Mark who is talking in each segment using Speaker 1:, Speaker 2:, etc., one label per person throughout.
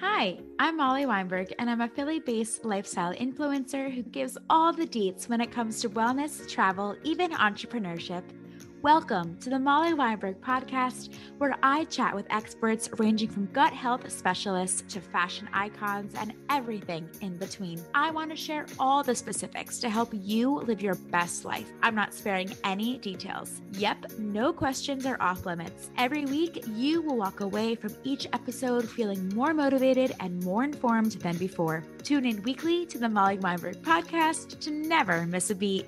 Speaker 1: Hi, I'm Molly Weinberg, and I'm a Philly based lifestyle influencer who gives all the deets when it comes to wellness, travel, even entrepreneurship. Welcome to the Molly Weinberg podcast, where I chat with experts ranging from gut health specialists to fashion icons and everything in between. I want to share all the specifics to help you live your best life. I'm not sparing any details. Yep, no questions are off limits. Every week, you will walk away from each episode feeling more motivated and more informed than before. Tune in weekly to the Molly Weinberg podcast to never miss a beat.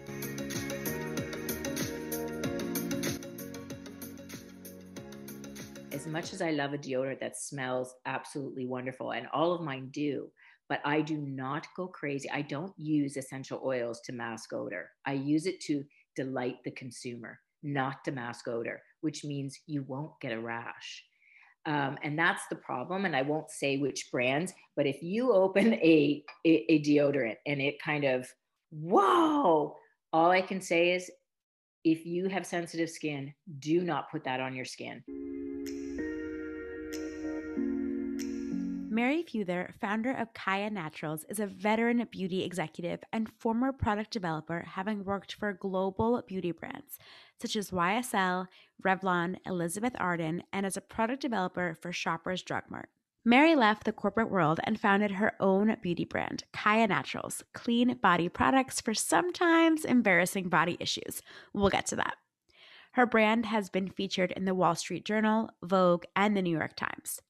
Speaker 2: Much as I love a deodorant that smells absolutely wonderful, and all of mine do, but I do not go crazy. I don't use essential oils to mask odor. I use it to delight the consumer, not to mask odor, which means you won't get a rash. Um, and that's the problem. And I won't say which brands, but if you open a, a, a deodorant and it kind of, whoa, all I can say is if you have sensitive skin, do not put that on your skin.
Speaker 1: Mary Futher, founder of Kaia Naturals, is a veteran beauty executive and former product developer, having worked for global beauty brands such as YSL, Revlon, Elizabeth Arden, and as a product developer for Shoppers Drug Mart. Mary left the corporate world and founded her own beauty brand, Kaia Naturals, clean body products for sometimes embarrassing body issues. We'll get to that. Her brand has been featured in the Wall Street Journal, Vogue, and the New York Times.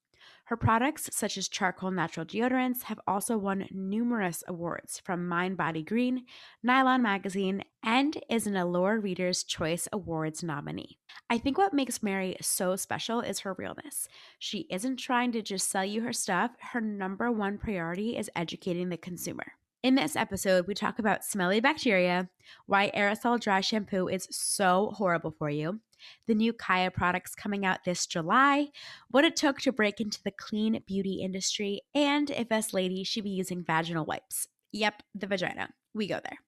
Speaker 1: Her products, such as charcoal natural deodorants, have also won numerous awards from Mind Body Green, Nylon Magazine, and is an Allure Reader's Choice Awards nominee. I think what makes Mary so special is her realness. She isn't trying to just sell you her stuff, her number one priority is educating the consumer. In this episode, we talk about smelly bacteria, why aerosol dry shampoo is so horrible for you, the new Kaia products coming out this July, what it took to break into the clean beauty industry, and if us ladies should be using vaginal wipes. Yep, the vagina. We go there.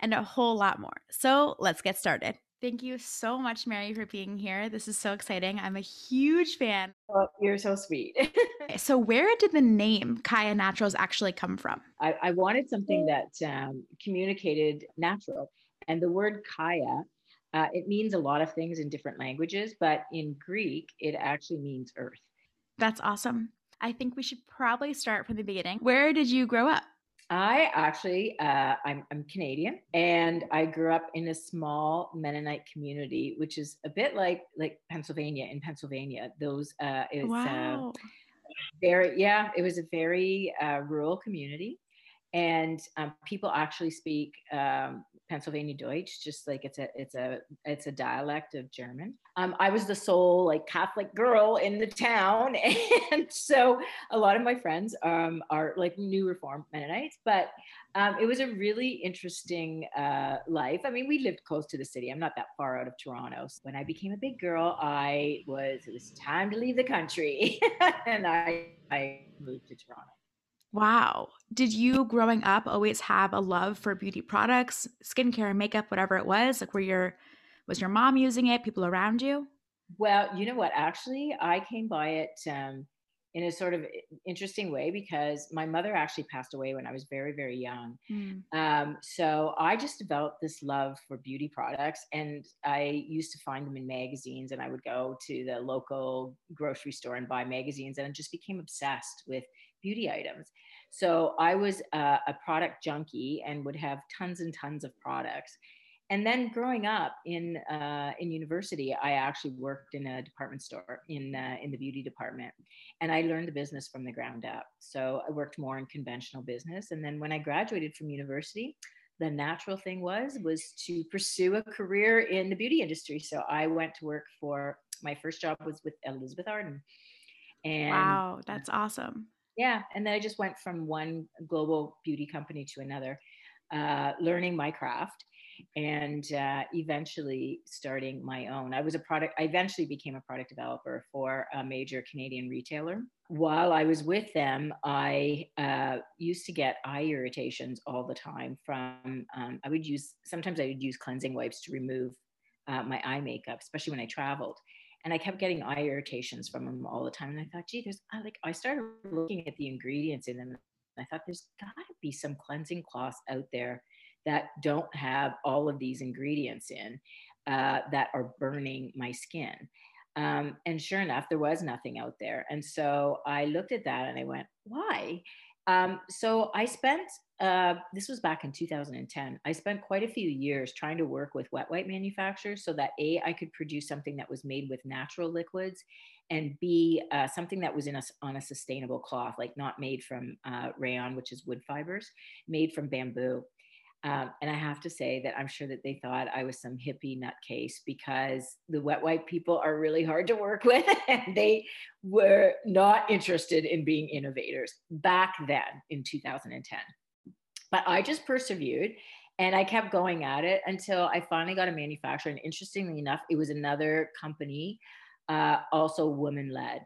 Speaker 1: And a whole lot more. So let's get started. Thank you so much, Mary, for being here. This is so exciting. I'm a huge fan.
Speaker 2: Oh, you're so sweet.
Speaker 1: so, where did the name Kaia Naturals actually come from?
Speaker 2: I, I wanted something that um, communicated natural. And the word Kaia uh, it means a lot of things in different languages, but in Greek, it actually means earth.
Speaker 1: That's awesome. I think we should probably start from the beginning. Where did you grow up?
Speaker 2: I actually, uh, I'm, I'm Canadian, and I grew up in a small Mennonite community, which is a bit like like Pennsylvania. In Pennsylvania, those uh, it was uh, wow. uh, very yeah, it was a very uh, rural community, and um, people actually speak um, Pennsylvania Deutsch, just like it's a it's a it's a dialect of German. Um, I was the sole like Catholic girl in the town, and so a lot of my friends um, are like new Reformed Mennonites. But um, it was a really interesting uh, life. I mean, we lived close to the city. I'm not that far out of Toronto. So when I became a big girl, I was it was time to leave the country, and I I moved to Toronto.
Speaker 1: Wow. Did you growing up always have a love for beauty products, skincare, makeup, whatever it was? Like were your was your mom using it, people around you?
Speaker 2: Well, you know what? Actually, I came by it um, in a sort of interesting way because my mother actually passed away when I was very, very young. Mm. Um, so I just developed this love for beauty products, and I used to find them in magazines, and I would go to the local grocery store and buy magazines, and I just became obsessed with beauty items. So I was a, a product junkie and would have tons and tons of products. And then growing up in uh, in university, I actually worked in a department store in uh, in the beauty department, and I learned the business from the ground up. So I worked more in conventional business, and then when I graduated from university, the natural thing was was to pursue a career in the beauty industry. So I went to work for my first job was with Elizabeth Arden.
Speaker 1: And wow, that's awesome
Speaker 2: yeah and then i just went from one global beauty company to another uh, learning my craft and uh, eventually starting my own. I was a product i eventually became a product developer for a major canadian retailer. While i was with them i uh, used to get eye irritations all the time from um, i would use sometimes i would use cleansing wipes to remove uh, my eye makeup especially when i traveled and I kept getting eye irritations from them all the time. And I thought, gee, there's I like I started looking at the ingredients in them. I thought there's got to be some cleansing cloths out there that don't have all of these ingredients in uh, that are burning my skin. Um, and sure enough, there was nothing out there. And so I looked at that and I went, why? Um, so I spent, uh, this was back in 2010. I spent quite a few years trying to work with wet wipe manufacturers so that A, I could produce something that was made with natural liquids and B, uh, something that was in a, on a sustainable cloth, like not made from uh, rayon, which is wood fibers, made from bamboo. Um, and I have to say that I'm sure that they thought I was some hippie nutcase because the wet wipe people are really hard to work with and they were not interested in being innovators back then in 2010. But I just persevered and I kept going at it until I finally got a manufacturer. And interestingly enough, it was another company, uh, also woman led.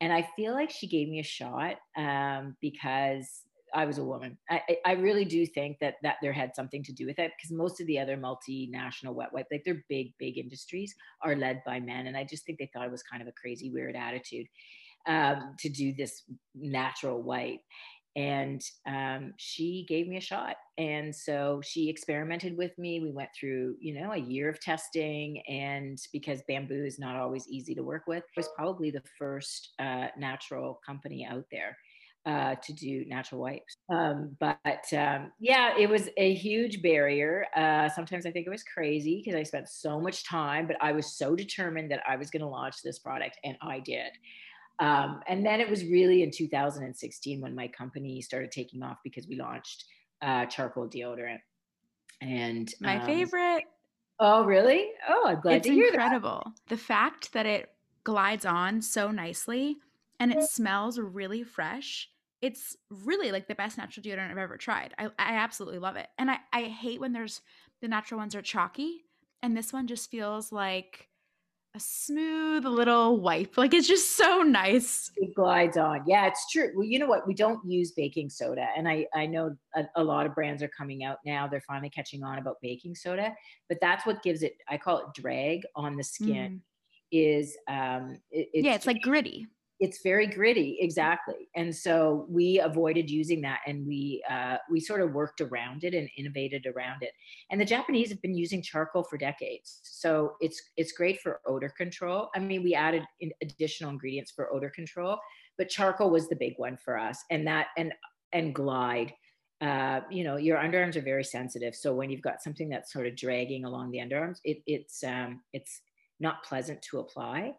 Speaker 2: And I feel like she gave me a shot um, because I was a woman. I, I really do think that that there had something to do with it because most of the other multinational wet wipe, like they're big, big industries, are led by men, and I just think they thought it was kind of a crazy, weird attitude um, to do this natural wipe. And um, she gave me a shot, and so she experimented with me. We went through, you know, a year of testing, and because bamboo is not always easy to work with, it was probably the first uh, natural company out there uh, to do natural wipes. Um, but um, yeah, it was a huge barrier. Uh, sometimes I think it was crazy because I spent so much time, but I was so determined that I was going to launch this product, and I did. Um, and then it was really in 2016 when my company started taking off because we launched uh, charcoal deodorant. And
Speaker 1: my um, favorite.
Speaker 2: Oh, really? Oh, I'm glad
Speaker 1: it's
Speaker 2: to hear
Speaker 1: incredible. That. The fact that it glides on so nicely and it smells really fresh it's really like the best natural deodorant I've ever tried. I, I absolutely love it. And I, I hate when there's the natural ones are chalky and this one just feels like a smooth little wipe. Like it's just so nice.
Speaker 2: It glides on. Yeah, it's true. Well, you know what? We don't use baking soda. And I, I know a, a lot of brands are coming out now. They're finally catching on about baking soda. But that's what gives it, I call it drag on the skin. Mm. Is um
Speaker 1: it, it's, yeah, it's like gritty
Speaker 2: it's very gritty exactly. And so we avoided using that and we uh, we sort of worked around it and innovated around it. And the japanese have been using charcoal for decades. So it's it's great for odor control. I mean we added in additional ingredients for odor control but charcoal was the big one for us. And that and and glide uh, you know your underarms are very sensitive. So when you've got something that's sort of dragging along the underarms it, it's um, it's not pleasant to apply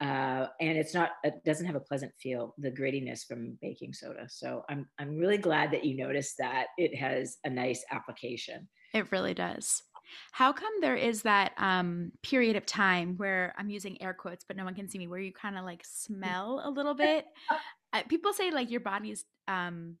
Speaker 2: uh, and it's not it doesn't have a pleasant feel the grittiness from baking soda. So i'm i'm really glad that you noticed that it has a nice application.
Speaker 1: It really does. How come there is that um, period of time where i'm using air quotes but no one can see me where you kind of like smell a little bit? Uh, people say like your body's um,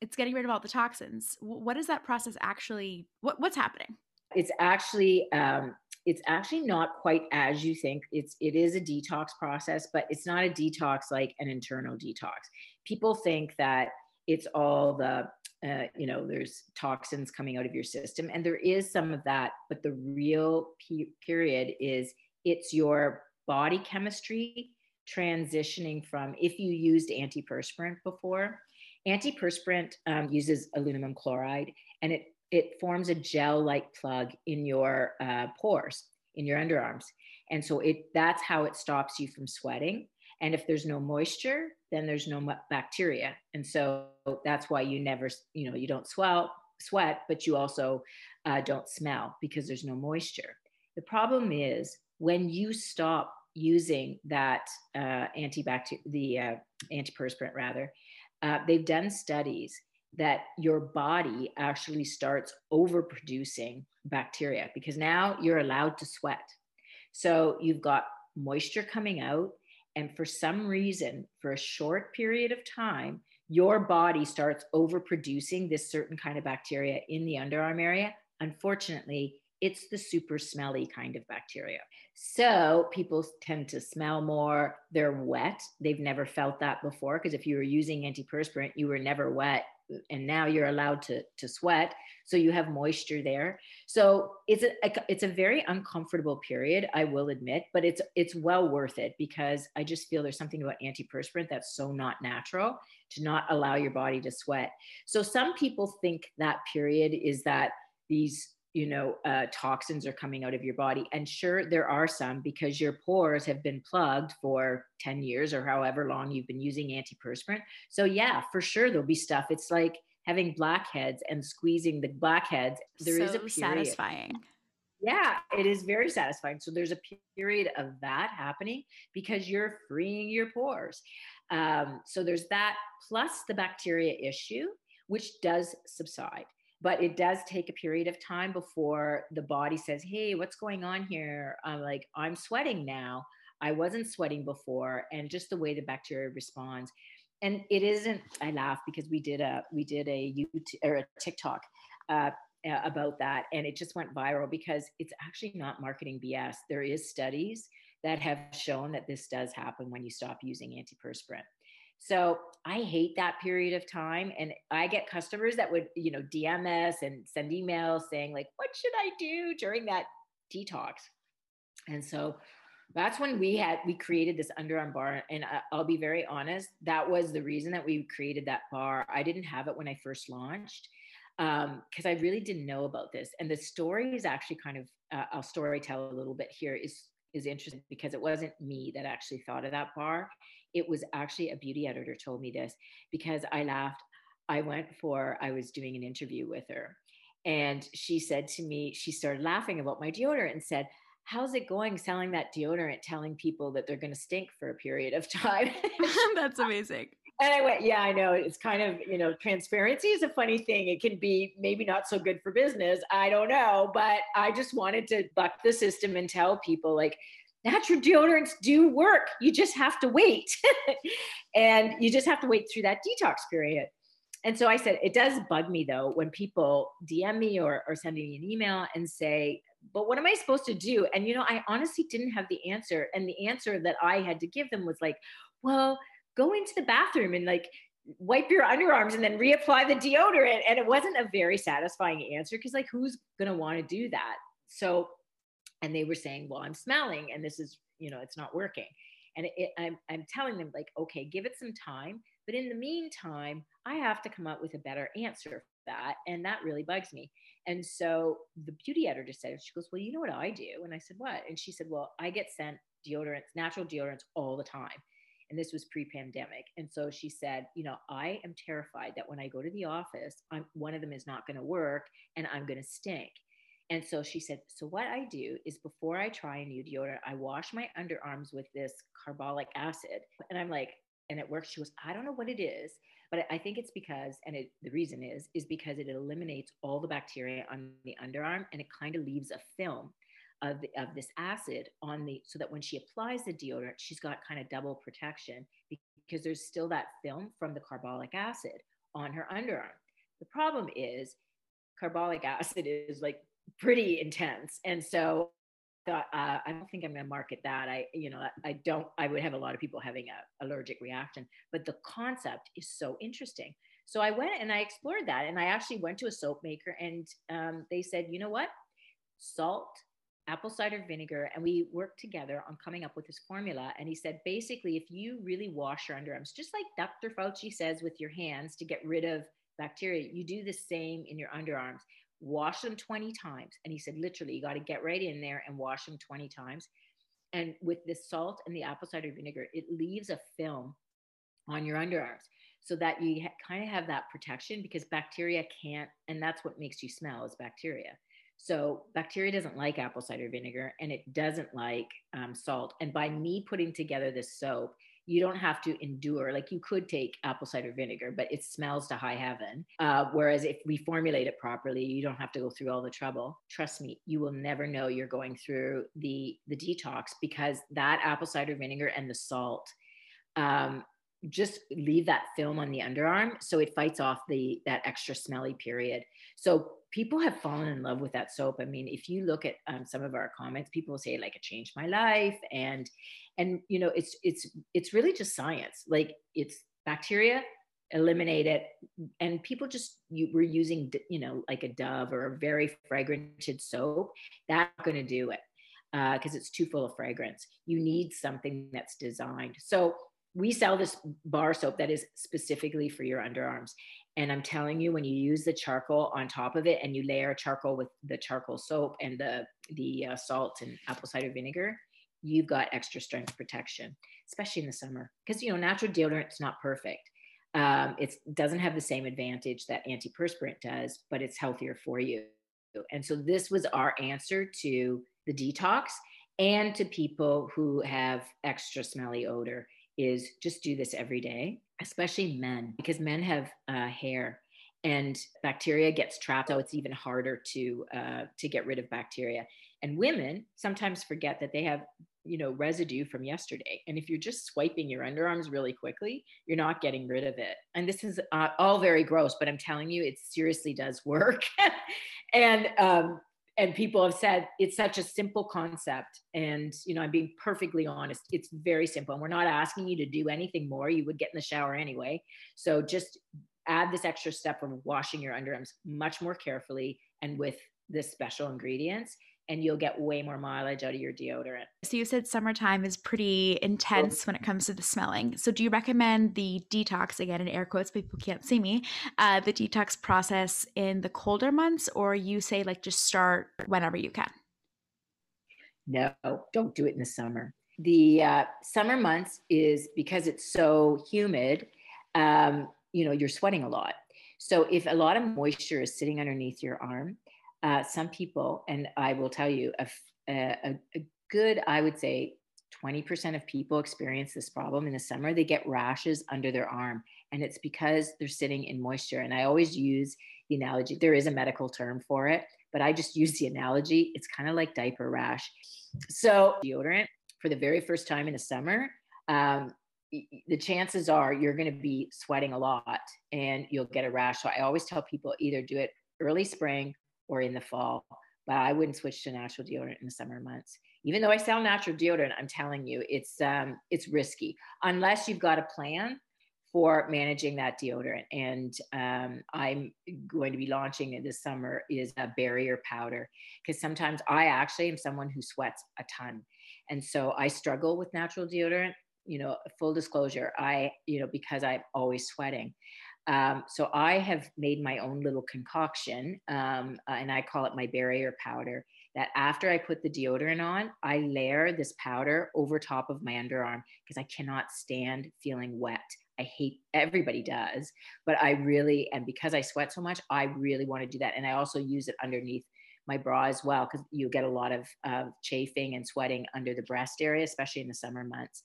Speaker 1: it's getting rid of all the toxins. What is that process actually what, what's happening?
Speaker 2: It's actually um, it's actually not quite as you think. It's it is a detox process but it's not a detox like an internal detox. People think that it's all the uh, you know there's toxins coming out of your system and there is some of that but the real pe- period is it's your body chemistry transitioning from if you used antiperspirant before antiperspirant um, uses aluminum chloride and it it forms a gel like plug in your uh, pores in your underarms. And so it that's how it stops you from sweating. And if there's no moisture then there's no bacteria. And so that's why you never you know you don't swell sweat but you also uh, don't smell because there's no moisture. The problem is when you stop using that uh, antibacterial the uh, antiperspirant rather uh, they've done studies that your body actually starts overproducing bacteria because now you're allowed to sweat. So you've got moisture coming out. And for some reason, for a short period of time, your body starts overproducing this certain kind of bacteria in the underarm area. Unfortunately, it's the super smelly kind of bacteria. So people tend to smell more. They're wet. They've never felt that before because if you were using antiperspirant, you were never wet and now you're allowed to to sweat so you have moisture there. So it's a it's a very uncomfortable period i will admit but it's it's well worth it because i just feel there's something about antiperspirant that's so not natural to not allow your body to sweat. So some people think that period is that these you know uh, toxins are coming out of your body. And sure there are some because your pores have been plugged for 10 years or however long you've been using antiperspirant. So yeah for sure there'll be stuff. It's like having blackheads and squeezing the blackheads. There so is a period.
Speaker 1: satisfying.
Speaker 2: Yeah it is very satisfying. So there's a period of that happening because you're freeing your pores. Um, so there's that plus the bacteria issue which does subside but it does take a period of time before the body says hey what's going on here? I'm like i'm sweating now. I wasn't sweating before and just the way the bacteria responds. And it isn't i laugh because we did a we did a youtube or a tiktok uh, about that and it just went viral because it's actually not marketing bs there is studies that have shown that this does happen when you stop using antiperspirant so I hate that period of time. And I get customers that would, you know, DM us and send emails saying, like, what should I do during that detox? And so that's when we had we created this underarm bar and i'll be very honest that was the reason that we created that bar i didn't have it when i first launched because um, i really didn't know about this and the story is actually kind of uh, i'll story tell a little bit here is is interesting because it wasn't me that actually thought of that bar it was actually a beauty editor told me this because I laughed. I went for, I was doing an interview with her and she said to me, she started laughing about my deodorant and said, How's it going selling that deodorant, telling people that they're going to stink for a period of time?
Speaker 1: That's amazing.
Speaker 2: And I went, yeah, I know. It's kind of, you know, transparency is a funny thing. It can be maybe not so good for business. I don't know. But I just wanted to buck the system and tell people, like, natural deodorants do work. You just have to wait. and you just have to wait through that detox period. And so I said, it does bug me though when people DM me or, or send me an email and say, but what am I supposed to do? And, you know, I honestly didn't have the answer. And the answer that I had to give them was like, well, go into the bathroom and like wipe your underarms and then reapply the deodorant. And it wasn't a very satisfying answer because, like, who's going to want to do that? So and they were saying well i'm smelling and this is you know it's not working. And it, I'm, I'm telling them like okay give it some time but in the meantime i have to come up with a better answer for that. And that really bugs me. And so the beauty editor said she goes well you know what i do? And i said what? And she said well i get sent deodorants natural deodorants all the time. And this was pre-pandemic. And so she said you know i am terrified that when i go to the office I'm, one of them is not going to work and i'm going to stink and so she said, So what I do is before I try a new deodorant, I wash my underarms with this carbolic acid. And I'm like, and it works. She goes, I don't know what it is, but I think it's because, and it, the reason is, is because it eliminates all the bacteria on the underarm and it kind of leaves a film of, the, of this acid on the, so that when she applies the deodorant, she's got kind of double protection because there's still that film from the carbolic acid on her underarm. The problem is, carbolic acid is like pretty intense. And so thought, uh, I don't think I'm going to market that. I, you know, I don't, I would have a lot of people having a allergic reaction, but the concept is so interesting. So I went and I explored that. And I actually went to a soap maker and um, they said, you know what? Salt, apple cider vinegar, and we worked together on coming up with this formula. And he said, basically, if you really wash your underarms, just like Dr. Fauci says with your hands to get rid of bacteria, you do the same in your underarms wash them 20 times. And he said, literally, you got to get right in there and wash them 20 times. And with the salt and the apple cider vinegar, it leaves a film on your underarms so that you ha- kind of have that protection because bacteria can't, and that's what makes you smell is bacteria. So bacteria doesn't like apple cider vinegar and it doesn't like um, salt. And by me putting together this soap, you don't have to endure like you could take apple cider vinegar but it smells to high heaven. Uh, whereas if we formulate it properly you don't have to go through all the trouble. Trust me you will never know you're going through the the detox because that apple cider vinegar and the salt um, just leave that film on the underarm so it fights off the that extra smelly period. So people have fallen in love with that soap. I mean if you look at um, some of our comments people say like it changed my life. And and you know it's it's it's really just science. Like it's bacteria eliminate it. And people just you were using you know like a dove or a very fragranted soap. That's going to do it because uh, it's too full of fragrance. You need something that's designed. So we sell this bar soap that is specifically for your underarms. And i'm telling you when you use the charcoal on top of it and you layer charcoal with the charcoal soap and the the uh, salt and apple cider vinegar you've got extra strength protection especially in the summer. Because you know natural deodorant is not perfect. Um, it doesn't have the same advantage that antiperspirant does, but it's healthier for you. And so this was our answer to the detox and to people who have extra smelly odor is just do this every day, especially men, because men have uh, hair and bacteria gets trapped so it's even harder to uh, to get rid of bacteria. And women sometimes forget that they have you know residue from yesterday. And if you're just swiping your underarms really quickly you're not getting rid of it. And this is uh, all very gross but i'm telling you it seriously does work. And um and people have said it's such a simple concept. And you know i'm being perfectly honest it's very simple. And we're not asking you to do anything more. You would get in the shower anyway. So just add this extra step of washing your underarms much more carefully and with this special ingredients and you'll get way more mileage out of your deodorant.
Speaker 1: So you said summertime is pretty intense when it comes to the smelling. So do you recommend the detox again in air quotes, people can't see me, uh, the detox process in the colder months, or you say like just start whenever you can?
Speaker 2: No, don't do it in the summer. The uh, summer months is because it's so humid. Um, you know, you're sweating a lot. So if a lot of moisture is sitting underneath your arm, uh, some people, and I will tell you, a, a, a good, I would say, 20% of people experience this problem in the summer. They get rashes under their arm, and it's because they're sitting in moisture. And I always use the analogy there is a medical term for it, but I just use the analogy. It's kind of like diaper rash. So, deodorant for the very first time in the summer, um, the chances are you're going to be sweating a lot and you'll get a rash. So, I always tell people either do it early spring or in the fall. But I wouldn't switch to natural deodorant in the summer months. Even though I sell natural deodorant, I'm telling you, it's um, it's risky unless you've got a plan for managing that deodorant. And um, I'm going to be launching it this summer is a barrier powder because sometimes I actually am someone who sweats a ton, and so I struggle with natural deodorant. You know, full disclosure, I you know because I'm always sweating. Um, so I have made my own little concoction, um, uh, and I call it my barrier powder. That after I put the deodorant on, I layer this powder over top of my underarm because I cannot stand feeling wet. I hate everybody does, but I really, and because I sweat so much, I really want to do that. And I also use it underneath my bra as well because you get a lot of uh, chafing and sweating under the breast area, especially in the summer months.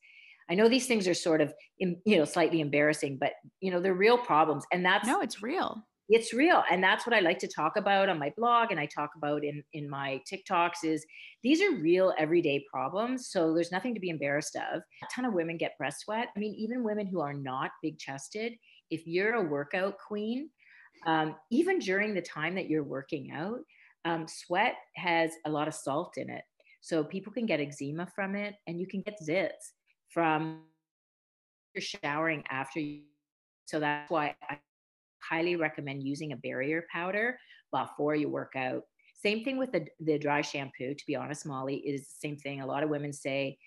Speaker 2: I know these things are sort of, you know, slightly embarrassing, but you know, they're real problems. And that's
Speaker 1: no, it's real.
Speaker 2: It's real. And that's what I like to talk about on my blog and I talk about in, in my TikToks is these are real everyday problems. So there's nothing to be embarrassed of. A ton of women get breast sweat. I mean, even women who are not big chested, if you're a workout queen, um, even during the time that you're working out, um, sweat has a lot of salt in it. So people can get eczema from it and you can get zits from you're showering after you. So that's why I highly recommend using a barrier powder before you work out. Same thing with the, the dry shampoo. To be honest, Molly, it is the same thing. A lot of women say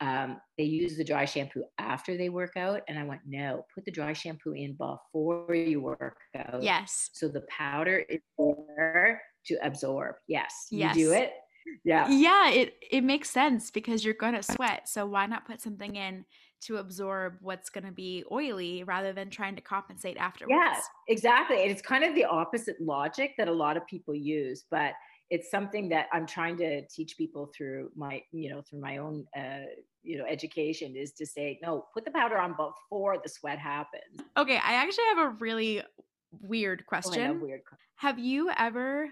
Speaker 2: um, they use the dry shampoo after they work out. And I went, no, put the dry shampoo in before you work out.
Speaker 1: Yes.
Speaker 2: So the powder is there to absorb. Yes. yes. You do it yeah.
Speaker 1: Yeah it it makes sense because you're going to sweat so why not put something in to absorb what's going to be oily rather than trying to compensate afterwards?
Speaker 2: yeah exactly and it's kind of the opposite logic that a lot of people use but it's something that i'm trying to teach people through my you know through my own uh, you know education is to say no put the powder on before the sweat happens.
Speaker 1: Okay i actually have a really weird question.
Speaker 2: oh, weird
Speaker 1: have you ever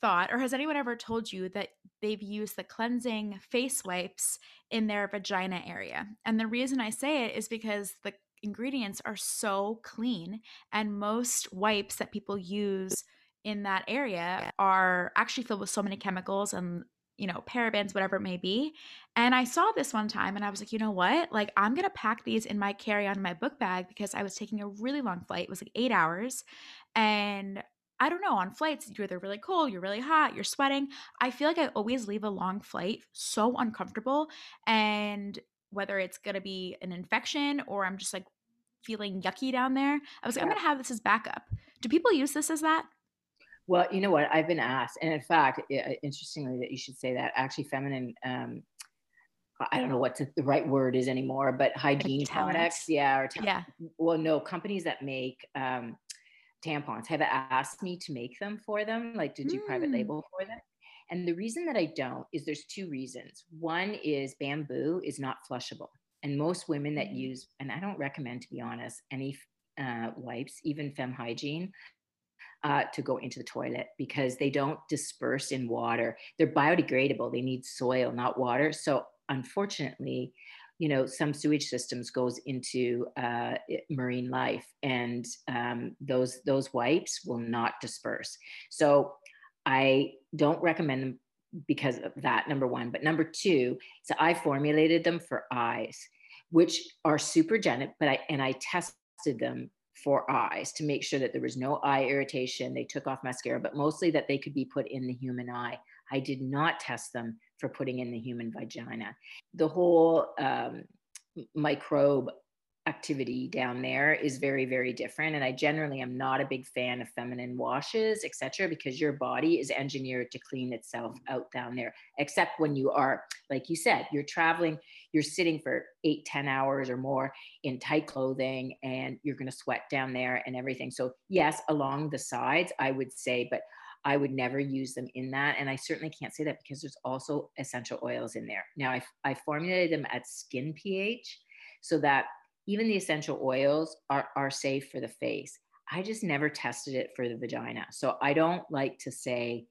Speaker 1: thought, or has anyone ever told you that they've used the cleansing face wipes in their vagina area? And the reason I say it is because the ingredients are so clean, and most wipes that people use in that area are actually filled with so many chemicals and you know, parabens, whatever it may be. And I saw this one time and I was like, you know what? Like, I'm going to pack these in my carry on my book bag because I was taking a really long flight. It was like eight hours. And I don't know, on flights, you're either really cold, you're really hot, you're sweating. I feel like I always leave a long flight so uncomfortable. And whether it's going to be an infection or I'm just like feeling yucky down there, I was like, yeah. I'm going to have this as backup. Do people use this as that?
Speaker 2: Well, you know what? I've been asked, and in fact, interestingly, that you should say that. Actually, feminine. Um, I don't know what the right word is anymore, but hygiene products, yeah, or
Speaker 1: yeah.
Speaker 2: Well, no, companies that make um, tampons have asked me to make them for them, like to do mm. private label for them. And the reason that I don't is there's two reasons. One is bamboo is not flushable, and most women that mm. use, and I don't recommend, to be honest, any uh, wipes, even fem hygiene, uh, to go into the toilet because they don't disperse in water. They're biodegradable. They need soil, not water. So unfortunately, you know, some sewage systems goes into uh, marine life, and um, those those wipes will not disperse. So I don't recommend them because of that. Number one, but number two, so I formulated them for eyes, which are supergenic, but I and I tested them for eyes to make sure that there was no eye irritation. They took off mascara, but mostly that they could be put in the human eye. I did not test them for putting in the human vagina. The whole um, microbe activity down there is very very different and i generally am not a big fan of feminine washes etc because your body is engineered to clean itself out down there except when you are like you said you're traveling you're sitting for eight ten hours or more in tight clothing and you're going to sweat down there and everything so yes along the sides i would say but I would never use them in that. And I certainly can't say that because there's also essential oils in there. Now, I, I formulated them at skin pH so that even the essential oils are, are safe for the face. I just never tested it for the vagina. So I don't like to say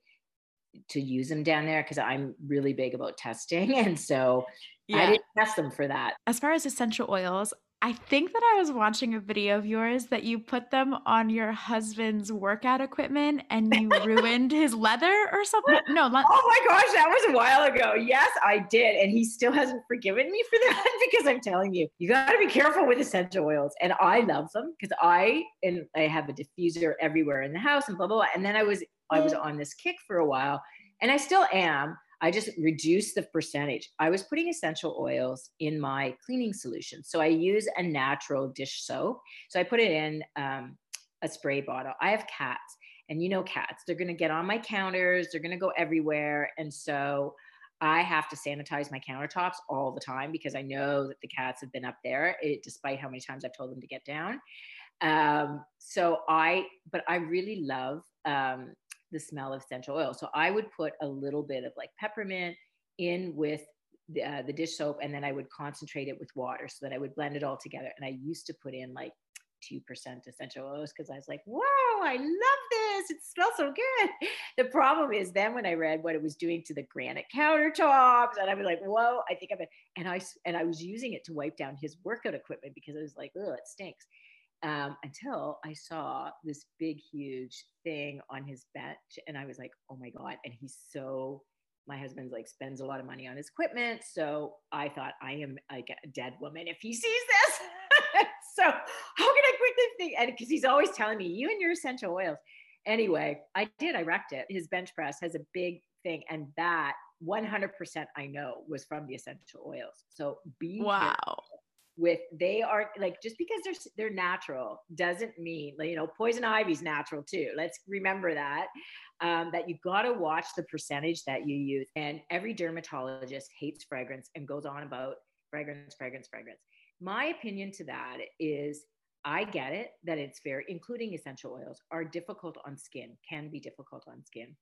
Speaker 2: to use them down there because I'm really big about testing. And so yeah. I didn't test them for that.
Speaker 1: As far as essential oils, I think that I was watching a video of yours that you put them on your husband's workout equipment and you ruined his leather or something. No,
Speaker 2: le- oh my gosh, that was a while ago. Yes, I did. And he still hasn't forgiven me for that because I'm telling you, you got to be careful with essential oils. And I love them because I and I have a diffuser everywhere in the house and blah blah blah. And then I was I was mm. on this kick for a while and I still am I just reduced the percentage. I was putting essential oils in my cleaning solution. So I use a natural dish soap. So I put it in um, a spray bottle. I have cats, and you know cats, they're going to get on my counters, they're going to go everywhere. And so I have to sanitize my countertops all the time because I know that the cats have been up there, it, despite how many times I've told them to get down. Um, so I, but I really love um, the smell of essential oil. So I would put a little bit of like peppermint in with the, uh, the dish soap and then I would concentrate it with water so that I would blend it all together. And I used to put in like 2% essential oils because I was like, whoa, I love this. It smells so good. The problem is then when I read what it was doing to the granite countertops, and I was like, whoa, I think I'm, and I, and I was using it to wipe down his workout equipment because I was like, oh, it stinks um, until I saw this big, huge thing on his bench. And I was like, oh my God. And he's so, my husband's like spends a lot of money on his equipment. So I thought, I am like a dead woman if he sees this. so how can I quit this thing? And because he's always telling me, you and your essential oils. Anyway, I did. I wrecked it. His bench press has a big thing. And that 100% I know was from the essential oils. So be
Speaker 1: wow.
Speaker 2: With they are like just because they're they're natural doesn't mean you know poison ivy's natural too. Let's remember that um, that you got to watch the percentage that you use. And every dermatologist hates fragrance and goes on about fragrance fragrance fragrance. My opinion to that is I get it that it's fair, including essential oils, are difficult on skin, can be difficult on skin.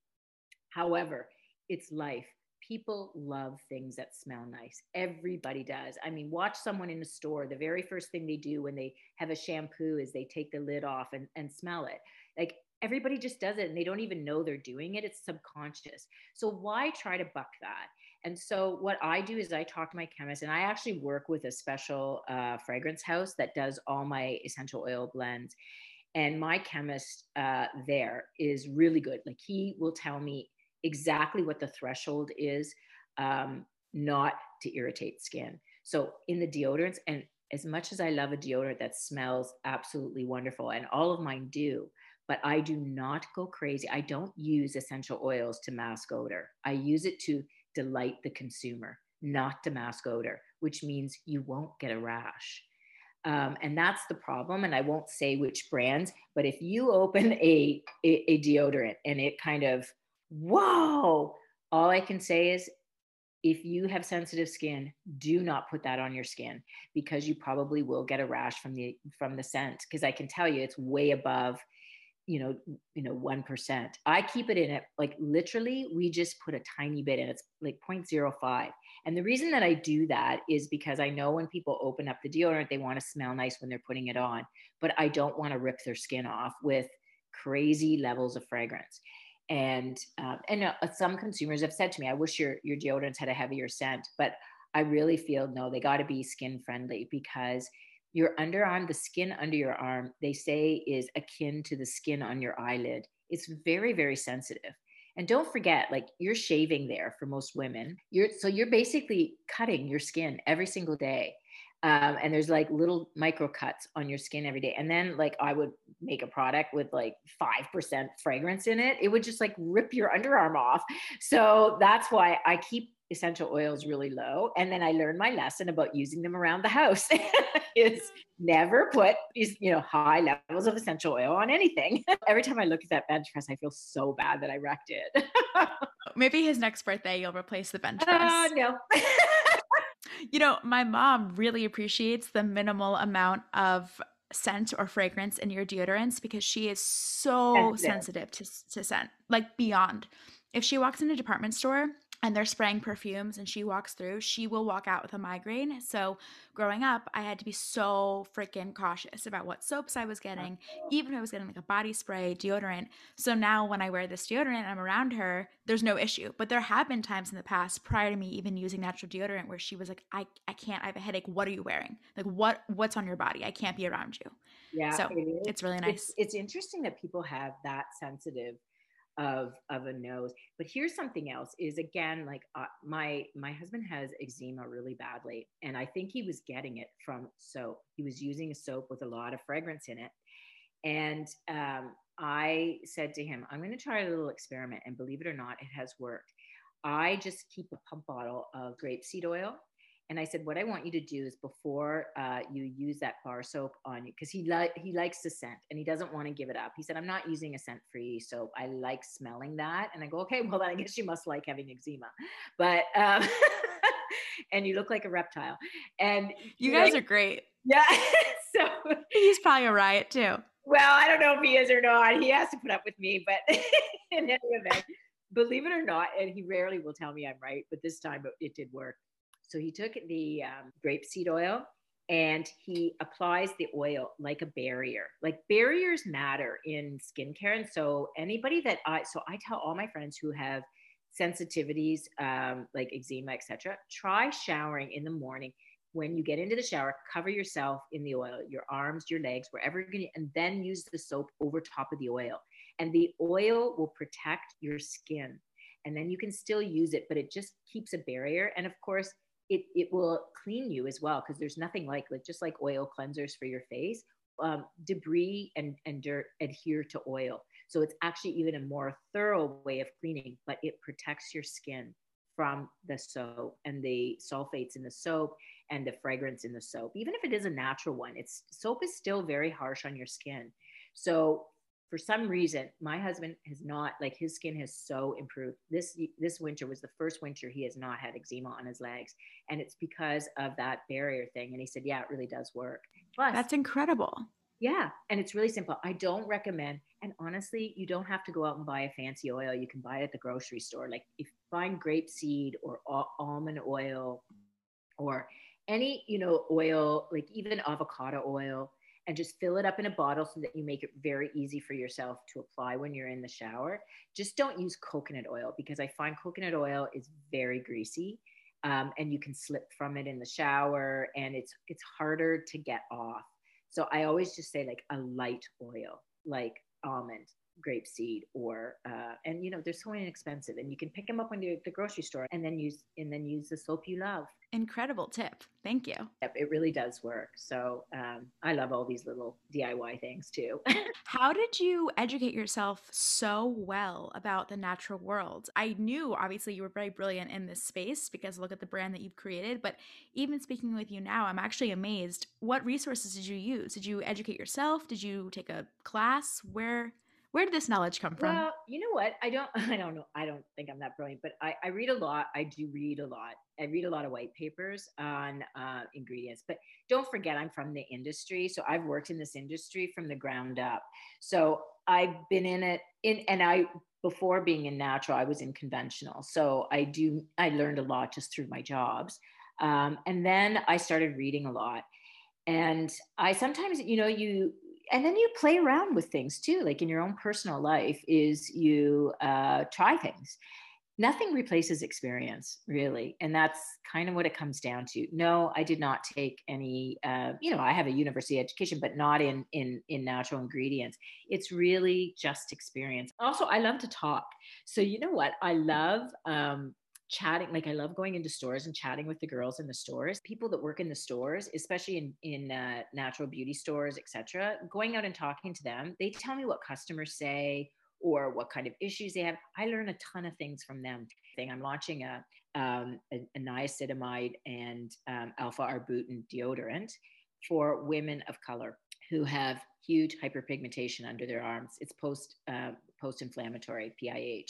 Speaker 2: However, it's life people love things that smell nice. Everybody does. I mean, watch someone in a store. The very first thing they do when they have a shampoo is they take the lid off and, and smell it. Like everybody just does it and they don't even know they're doing it. It's subconscious. So why try to buck that? And so what I do is I talk to my chemist and I actually work with a special uh, fragrance house that does all my essential oil blends. And my chemist uh, there is really good. Like he will tell me exactly what the threshold is um, not to irritate skin. So in the deodorants, and as much as I love a deodorant that smells absolutely wonderful, and all of mine do, but I do not go crazy. I don't use essential oils to mask odor. I use it to delight the consumer, not to mask odor, which means you won't get a rash. Um, and that's the problem. And I won't say which brands, but if you open a, a, a deodorant and it kind of, whoa, all I can say is if you have sensitive skin do not put that on your skin because you probably will get a rash from the from the scent. Because i can tell you it's way above you know you know 1% i keep it in it like literally we just put a tiny bit in. It's like 0.05 and the reason that i do that is because i know when people open up the deodorant they want to smell nice when they're putting it on but i don't want to rip their skin off with crazy levels of fragrance and um, and uh, some consumers have said to me i wish your your deodorants had a heavier scent but i really feel no they got to be skin friendly because your underarm the skin under your arm they say is akin to the skin on your eyelid. It's very very sensitive. And don't forget like you're shaving there for most women. You're so you're basically cutting your skin every single day um, and there's like little micro cuts on your skin every day and then like i would make a product with like 5% fragrance in it it would just like rip your underarm off. So that's why i keep essential oils really low and then i learned my lesson about using them around the house. Is never put these you know high levels of essential oil on anything. Every time i look at that bench press i feel so bad that i wrecked it.
Speaker 1: Maybe his next birthday you'll replace the bench press. uh,
Speaker 2: no
Speaker 1: you know, my mom really appreciates the minimal amount of scent or fragrance in your deodorants because she is so sensitive, sensitive to, to scent, like beyond. If she walks in a department store and they're spraying perfumes and she walks through, she will walk out with a migraine. So, growing up, I had to be so freaking cautious about what soaps I was getting, even if I was getting like a body spray, deodorant. So now when I wear this deodorant and I'm around her, there's no issue. But there have been times in the past prior to me even using natural deodorant where she was like, I, I can't, I have a headache. What are you wearing? Like what what's on your body? I can't be around you. Yeah. So it it's really nice.
Speaker 2: It's, it's interesting that people have that sensitive of of a nose. But here's something else is again like uh, my my husband has eczema really badly and i think he was getting it from soap. He was using a soap with a lot of fragrance in it. And um, i said to him i'm going to try a little experiment and believe it or not it has worked. I just keep a pump bottle of grapeseed oil and I said, what I want you to do is before uh, you use that bar soap on you, because he li- he likes the scent and he doesn't want to give it up. He said, I'm not using a scent free soap. I like smelling that. And I go, okay, well then I guess you must like having eczema, but um, and you look like a reptile. And
Speaker 1: you guys like, are great.
Speaker 2: Yeah. so
Speaker 1: he's probably a riot too.
Speaker 2: Well, I don't know if he is or not. He has to put up with me, but in any event, believe it or not, and he rarely will tell me I'm right, but this time it did work so he took the um, grapeseed oil and he applies the oil like a barrier. Like barriers matter in skincare. And so anybody that I, so I tell all my friends who have sensitivities um, like eczema, etc., try showering in the morning. When you get into the shower, cover yourself in the oil, your arms, your legs, wherever you're going and then use the soap over top of the oil. And the oil will protect your skin. And then you can still use it, but it just keeps a barrier. And of course, it, it will clean you as well because there's nothing like like just like oil cleansers for your face um, debris and, and dirt adhere to oil. So it's actually even a more thorough way of cleaning but it protects your skin from the soap and the sulfates in the soap and the fragrance in the soap. Even if it is a natural one it's soap is still very harsh on your skin. So for some reason my husband has not like his skin has so improved. This this winter was the first winter he has not had eczema on his legs and it's because of that barrier thing and he said yeah it really does work.
Speaker 1: Plus, that's incredible.
Speaker 2: Yeah and it's really simple. I don't recommend and honestly you don't have to go out and buy a fancy oil. You can buy it at the grocery store. Like if you find grape seed or almond oil or any you know oil like even avocado oil and just fill it up in a bottle so that you make it very easy for yourself to apply when you're in the shower. Just don't use coconut oil because I find coconut oil is very greasy. Um, and you can slip from it in the shower and it's it's harder to get off so i always just say like a light oil like almond grapeseed or uh, and you know they're so inexpensive and you can pick them up when you're at the grocery store and then use and then use the soap you love.
Speaker 1: Incredible tip. Thank you.
Speaker 2: Yep, it really does work. So um, i love all these little diy things too.
Speaker 1: How did you educate yourself so well about the natural world? I knew obviously you were very brilliant in this space because look at the brand that you've created but even speaking with you now i'm actually amazed. What resources did you use? Did you educate yourself? Did you take a class? Where where did this knowledge come from?
Speaker 2: Well, you know what? I don't I don't know. I don't think I'm that brilliant, but I, I read a lot. I do read a lot. I read a lot of white papers on uh, ingredients. But don't forget, I'm from the industry. So I've worked in this industry from the ground up. So I've been in it in and I before being in natural, I was in conventional. So I do I learned a lot just through my jobs. Um, and then I started reading a lot and i sometimes you know you and then you play around with things too like in your own personal life is you uh, try things. Nothing replaces experience really and that's kind of what it comes down to. No i did not take any uh, you know i have a university education but not in in in natural ingredients. It's really just experience. Also i love to talk. So you know what? I love um, chatting like i love going into stores and chatting with the girls in the stores. People that work in the stores especially in in uh, natural beauty stores etc going out and talking to them they tell me what customers say or what kind of issues they have. I learn a ton of things from them. Thing i'm launching a um, a, a niacinamide and um, alpha arbutin deodorant for women of color who have huge hyperpigmentation under their arms. It's post uh, post inflammatory pih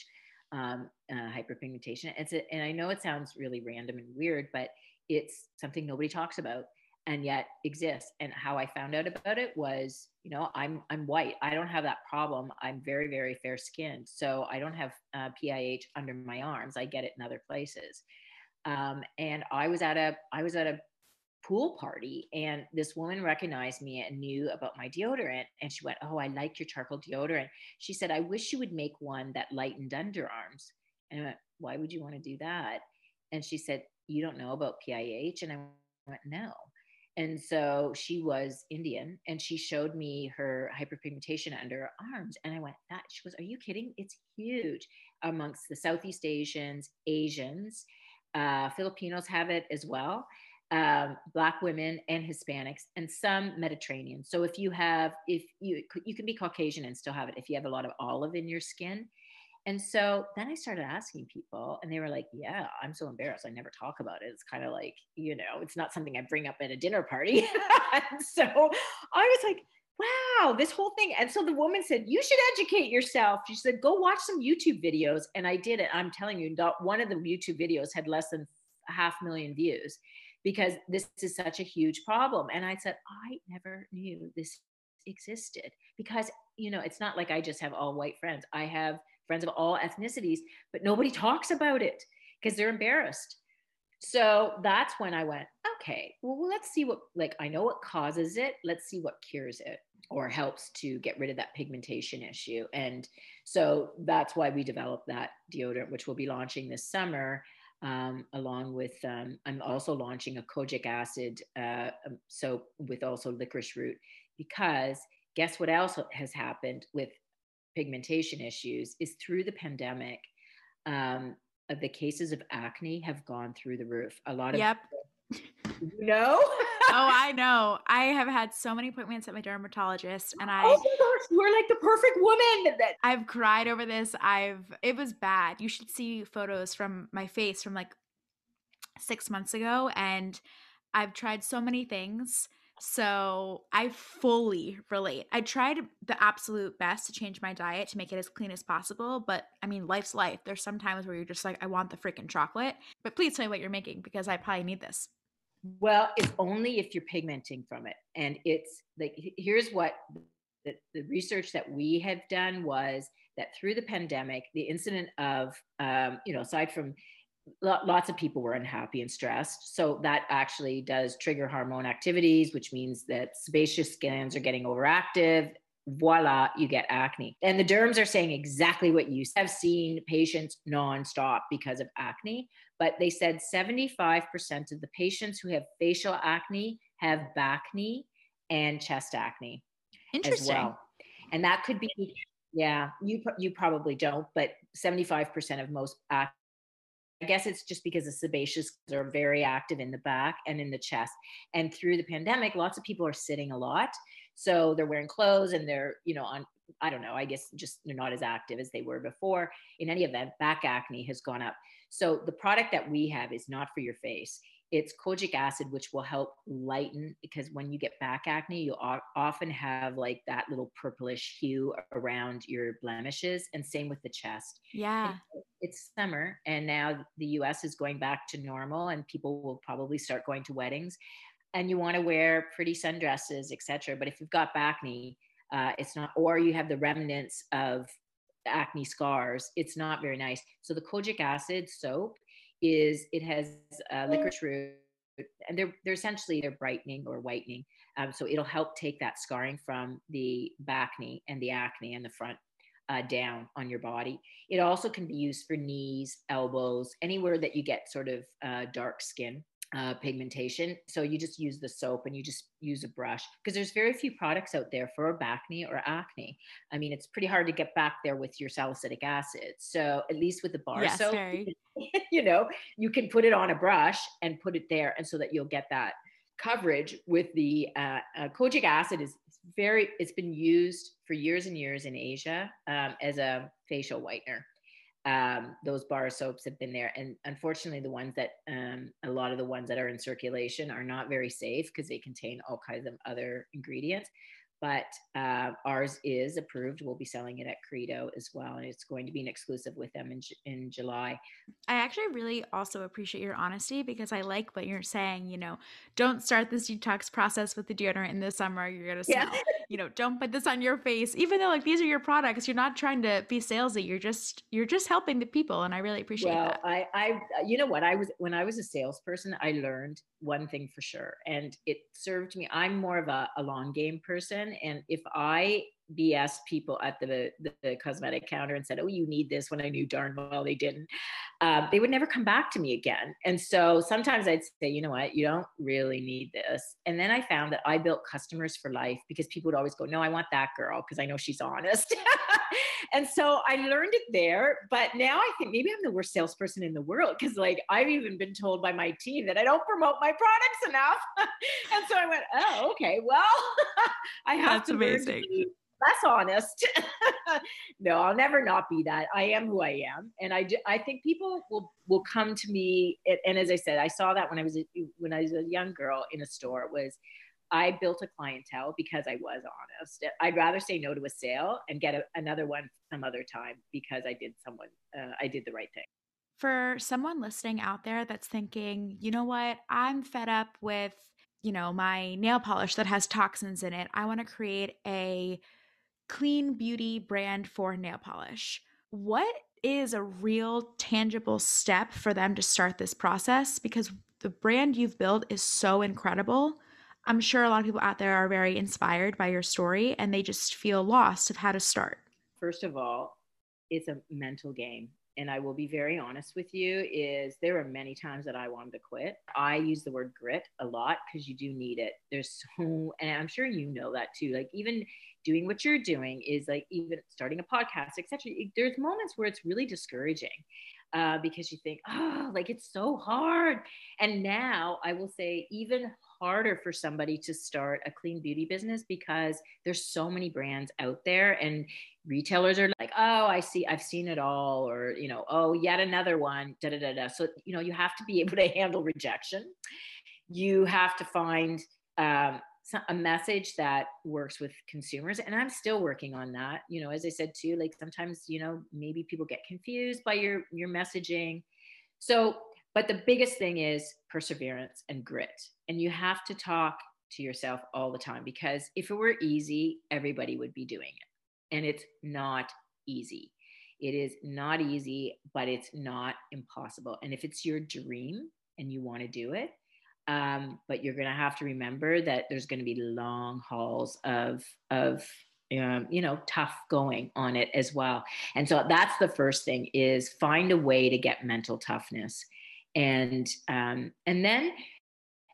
Speaker 2: um, uh, hyperpigmentation. It's a, and I know it sounds really random and weird, but it's something nobody talks about and yet exists. And how I found out about it was, you know, I'm I'm white. I don't have that problem. I'm very very fair skinned, so I don't have uh, PIH under my arms. I get it in other places. Um, and I was at a I was at a pool party and this woman recognized me and knew about my deodorant and she went oh i like your charcoal deodorant. She said i wish you would make one that lightened underarms. And i went why would you want to do that? And she said you don't know about pih and i went no. And so she was indian and she showed me her hyperpigmentation under her arms and i went that she goes are you kidding? It's huge amongst the southeast asians asians uh, filipinos have it as well um, black women and hispanics and some mediterranean. So if you have if you you can be caucasian and still have it if you have a lot of olive in your skin. And so then i started asking people and they were like yeah i'm so embarrassed. I never talk about it. It's kind of like you know it's not something i bring up at a dinner party. So i was like wow this whole thing. And so the woman said you should educate yourself. She said go watch some youtube videos. And i did it. I'm telling you not one of the youtube videos had less than half million views because this is such a huge problem. And I said, I never knew this existed because, you know, it's not like I just have all white friends. I have friends of all ethnicities, but nobody talks about it because they're embarrassed. So that's when I went, okay, well, let's see what, like, I know what causes it. Let's see what cures it or helps to get rid of that pigmentation issue. And so that's why we developed that deodorant, which we'll be launching this summer um, along with um, I'm also launching a kojic acid uh, um, soap with also licorice root because guess what else has happened with pigmentation issues is through the pandemic um, the cases of acne have gone through the roof. A lot of
Speaker 1: yep.
Speaker 2: You know
Speaker 1: Oh, I know. I have had so many appointments at my dermatologist, and I.
Speaker 2: Oh my gosh, you are like the perfect woman. That
Speaker 1: I've cried over this. I've. It was bad. You should see photos from my face from like six months ago, and I've tried so many things. So I fully relate. I tried the absolute best to change my diet to make it as clean as possible, but I mean, life's life. There's some times where you're just like, I want the freaking chocolate. But please tell me what you're making because I probably need this.
Speaker 2: Well, it's only if you're pigmenting from it. And it's like, here's what the, the research that we have done was that through the pandemic, the incident of, um, you know, aside from lots of people were unhappy and stressed. So that actually does trigger hormone activities, which means that sebaceous glands are getting overactive. Voila, you get acne. And the derms are saying exactly what you have seen patients nonstop because of acne but they said 75% of the patients who have facial acne have back knee and chest acne
Speaker 1: Interesting.
Speaker 2: well. And that could be Yeah, you you probably don't, but 75% of most acne I guess it's just because the sebaceous are very active in the back and in the chest. And through the pandemic, lots of people are sitting a lot. So they're wearing clothes and they're, you know, on I don't know, I guess just they're not as active as they were before. In any event, back acne has gone up. So the product that we have is not for your face. It's kojic acid, which will help lighten because when you get back acne, you often have like that little purplish hue around your blemishes, and same with the chest.
Speaker 1: Yeah.
Speaker 2: It's summer, and now the US is going back to normal, and people will probably start going to weddings. And you want to wear pretty sundresses, etc. But if you've got acne, uh, it's not, or you have the remnants of acne scars, it's not very nice. So the kojic acid soap is it has uh, licorice root and they're they're essentially they're brightening or whitening. Um, so it'll help take that scarring from the bacne and the acne and the front uh, down on your body. It also can be used for knees, elbows, anywhere that you get sort of uh, dark skin uh, pigmentation. So you just use the soap and you just use a brush because there's very few products out there for acne or acne. I mean, it's pretty hard to get back there with your salicylic acid. So at least with the bar yes, soap, very. you know, you can put it on a brush and put it there, and so that you'll get that coverage with the uh, uh, kojic acid is very. It's been used for years and years in Asia um, as a facial whitener um, those bar soaps have been there. And unfortunately, the ones that um, a lot of the ones that are in circulation are not very safe because they contain all kinds of other ingredients but uh, ours is approved. We'll be selling it at Credo as well, and it's going to be an exclusive with them in in July.
Speaker 1: I actually really also appreciate your honesty because I like what you're saying. You know, don't start this detox process with the deodorant in the summer. You're gonna smell. Yeah. you know, don't put this on your face, even though like these are your products. You're not trying to be salesy. You're just you're just helping the people, and I really appreciate
Speaker 2: well,
Speaker 1: that.
Speaker 2: I I you know what I was when I was a salesperson, I learned one thing for sure, and it served me. I'm more of a, a long game person and if I BS people at the, the, the cosmetic counter and said, "Oh, you need this," when I knew darn well they didn't, uh, they would never come back to me again. And so sometimes I'd say, "You know what? You don't really need this." And then I found that I built customers for life because people would always go, "No, I want that girl because I know she's honest." and so I learned it there. But now I think maybe I'm the worst salesperson in the world because, like, I've even been told by my team that I don't promote my products enough. and so I went, "Oh, okay. Well, I have
Speaker 1: That's to amazing
Speaker 2: less honest. no, I'll never not be that. I am who I am, and I do, I think people will will come to me. And as I said, I saw that when I was a, when I was a young girl in a store. Was I built a clientele because I was honest. I'd rather say no to a sale and get a, another one some other time because I did someone uh, I did the right thing.
Speaker 1: For someone listening out there that's thinking, you know what, I'm fed up with you know my nail polish that has toxins in it. I want to create a clean beauty brand for nail polish. What is a real tangible step for them to start this process? Because the brand you've built is so incredible. I'm sure a lot of people out there are very inspired by your story and they just feel lost of how to start.
Speaker 2: First of all, it's a mental game and I will be very honest with you, is there are many times that I wanted to quit. I use the word grit a lot because you do need it. There's so, and I'm sure you know that too. Like even doing what you're doing is like even starting a podcast, etc. There's moments where it's really discouraging uh, because you think, oh, like it's so hard. And now I will say, even harder for somebody to start a clean beauty business because there's so many brands out there and retailers are like oh i see i've seen it all or you know oh yet another one da da da da. So you know you have to be able to handle rejection. You have to find um, a message that works with consumers and i'm still working on that. You know as i said too like sometimes you know maybe people get confused by your your messaging. So but the biggest thing is perseverance and grit. And you have to talk to yourself all the time because if it were easy, everybody would be doing it. And it's not easy. It is not easy, but it's not impossible. And if it's your dream and you want to do it, um, but you're going to have to remember that there's going to be long hauls of of um, you know tough going on it as well and so that's the first thing is find a way to get mental toughness and um, and then